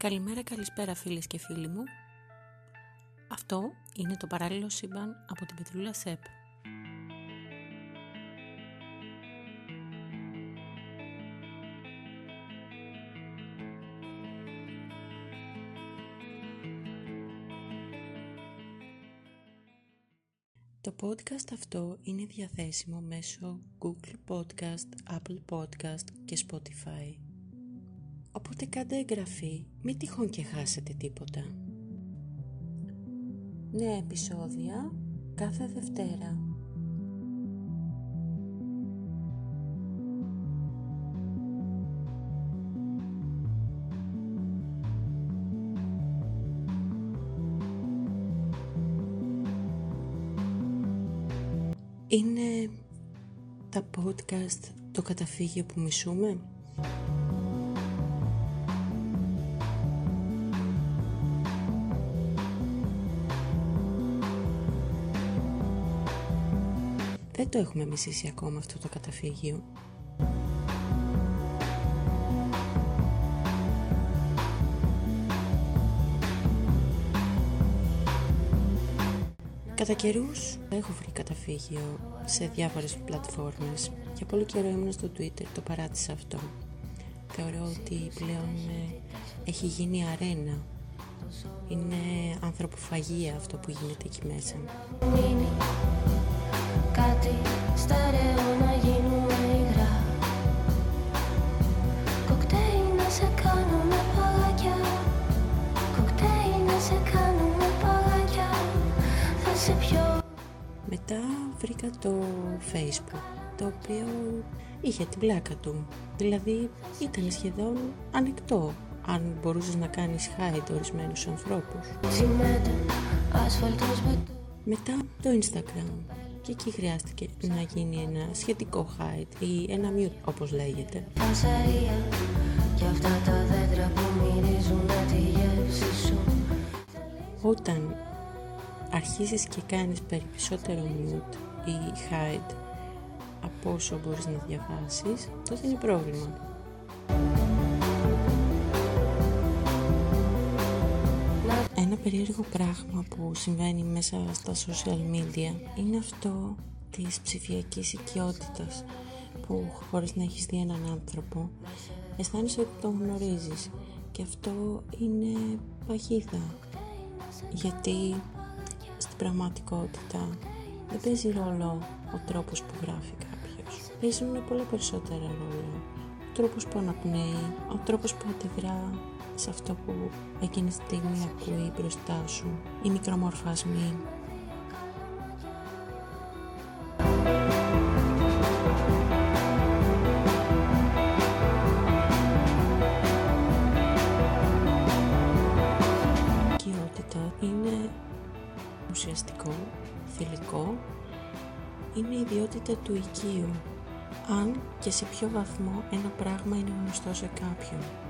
Καλημέρα, καλησπέρα φίλες και φίλοι μου. Αυτό είναι το παράλληλο σύμπαν από την Πετρούλα ΣΕΠ. Το podcast αυτό είναι διαθέσιμο μέσω Google Podcast, Apple Podcast και Spotify. Οπότε κάντε εγγραφή, μην τυχόν και χάσετε τίποτα. Νέα επεισόδια κάθε Δευτέρα. Είναι τα podcast το καταφύγιο που μισούμε. Δεν το έχουμε μισήσει ακόμα αυτό το καταφύγιο. Κατά καιρούς έχω βρει καταφύγιο σε διάφορες πλατφόρμες. Για πολύ καιρό ήμουν στο Twitter, το παράτησα αυτό. Θεωρώ ότι πλέον ε, έχει γίνει αρένα. Είναι ανθρωποφαγία αυτό που γίνεται εκεί μέσα. Κάτι στερεό να γίνουμε υγρά Κοκτέιλ να σε κάνουμε παγάκια. Κοκτέιλ να σε κάνουμε παγάκια. Θα σε πιω. Μετά βρήκα το facebook το οποίο είχε την πλάκα του. Δηλαδή ήταν σχεδόν ανοιχτό αν μπορούσες να κάνεις hide ορισμένους ανθρώπους. Μετά το Instagram και εκεί χρειάστηκε να γίνει ένα σχετικό height ή ένα mute όπως λέγεται. Όταν αρχίσεις και κάνεις περισσότερο mute ή hide από όσο μπορείς να διαβάσεις, τότε είναι πρόβλημα. Ένα περίεργο πράγμα που συμβαίνει μέσα στα social media είναι αυτό της ψηφιακής οικειότητας που χωρίς να έχεις δει έναν άνθρωπο αισθάνεσαι ότι τον γνωρίζεις. Και αυτό είναι παγίδα γιατί στην πραγματικότητα δεν παίζει ρόλο ο τρόπος που γράφει κάποιος. Παίζουν πολλά περισσότερα ρόλο ο τρόπος που αναπνέει ο τρόπος που αντιδρά σε αυτό που εκείνη τη στιγμή ακούει μπροστά σου, οι μικρομορφασμοί. Η οικειότητα είναι ουσιαστικό, θηλυκό, είναι η ιδιότητα του οικείου, αν και σε ποιο βαθμό ένα πράγμα είναι γνωστό σε κάποιον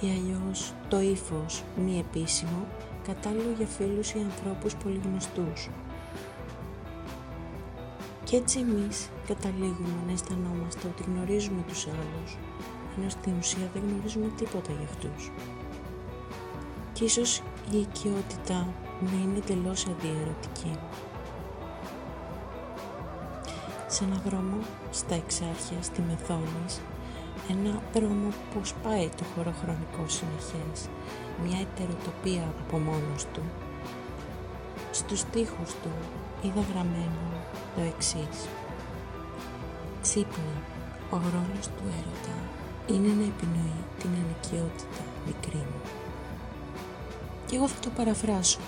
ή αλλιώς το ύφος μη επίσημο κατάλληλο για φίλους ή ανθρώπους πολύ γνωστούς. Και έτσι εμείς καταλήγουμε να αισθανόμαστε ότι γνωρίζουμε τους άλλους, ενώ στην ουσία δεν γνωρίζουμε τίποτα για αυτούς. Και ίσως η οικειότητα να είναι τελώς αντιερωτική. Σε ένα δρόμο στα εξάρχεια, στη Μεθόνης, ένα δρόμο που σπάει το χωροχρονικό συνεχές, μια ετεροτοπία από μόνος του. Στους τοίχους του είδα γραμμένο το εξής. Ξύπνα, ο ρόλος του έρωτα είναι να επινοεί την ανοικιότητα μικρή μου. Και εγώ θα το παραφράσω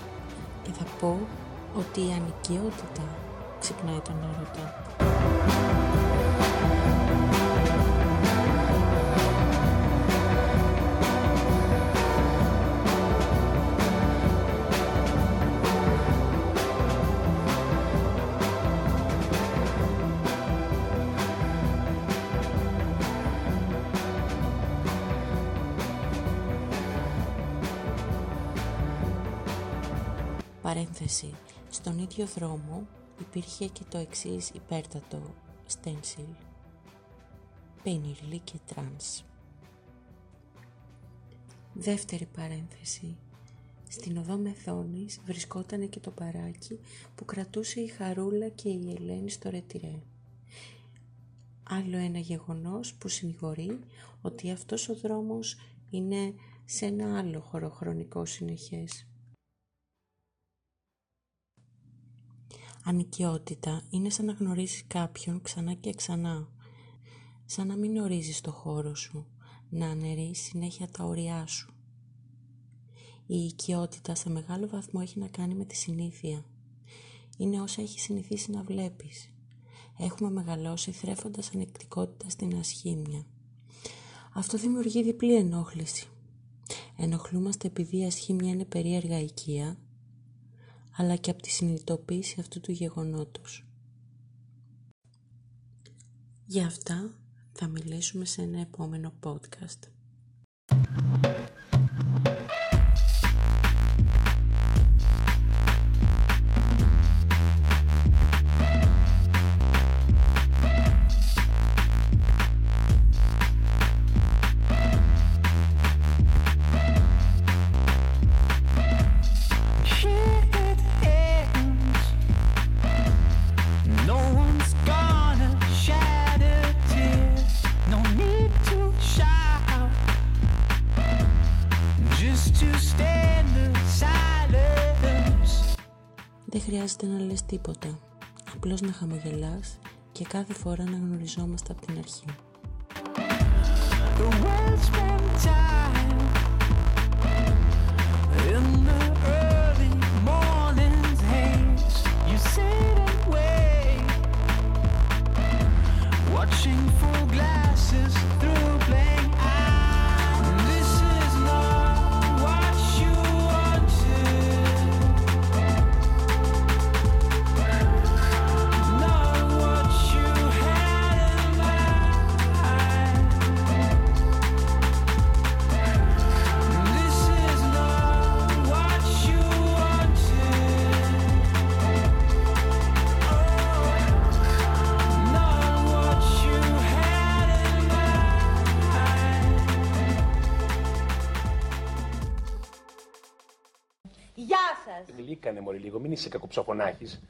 και θα πω ότι η ανοικιότητα ξυπνάει τον έρωτα. Παρένθεση. Στον ίδιο δρόμο υπήρχε και το εξής υπέρτατο στένσιλ. Πεϊνιρλί και τρανς. Δεύτερη παρένθεση. Στην οδό Μεθόνης βρισκόταν και το μπαράκι που κρατούσε η Χαρούλα και η Ελένη στο ρετιρέ. Άλλο ένα γεγονός που συνηγορεί ότι αυτός ο δρόμος είναι σε ένα άλλο χωροχρονικό συνεχές. Ανικιότητα είναι σαν να γνωρίζεις κάποιον ξανά και ξανά. Σαν να μην ορίζεις το χώρο σου, να αναιρείς συνέχεια τα ωριά σου. Η οικειότητα σε μεγάλο βαθμό έχει να κάνει με τη συνήθεια. Είναι όσα έχεις συνηθίσει να βλέπεις. Έχουμε μεγαλώσει θρέφοντας ανεκτικότητα στην ασχήμια. Αυτό δημιουργεί διπλή ενόχληση. Ενοχλούμαστε επειδή η ασχήμια είναι περίεργα οικία, αλλά και από τη συνειδητοποίηση αυτού του γεγονότος. Για αυτά θα μιλήσουμε σε ένα επόμενο podcast. Χρειάζεται να λες τίποτα, απλώς να χαμογελάς και κάθε φορά να γνωριζόμαστε από την αρχή. Γλύκανε μωρή λίγο, μην είσαι κακοψοφωνάχης.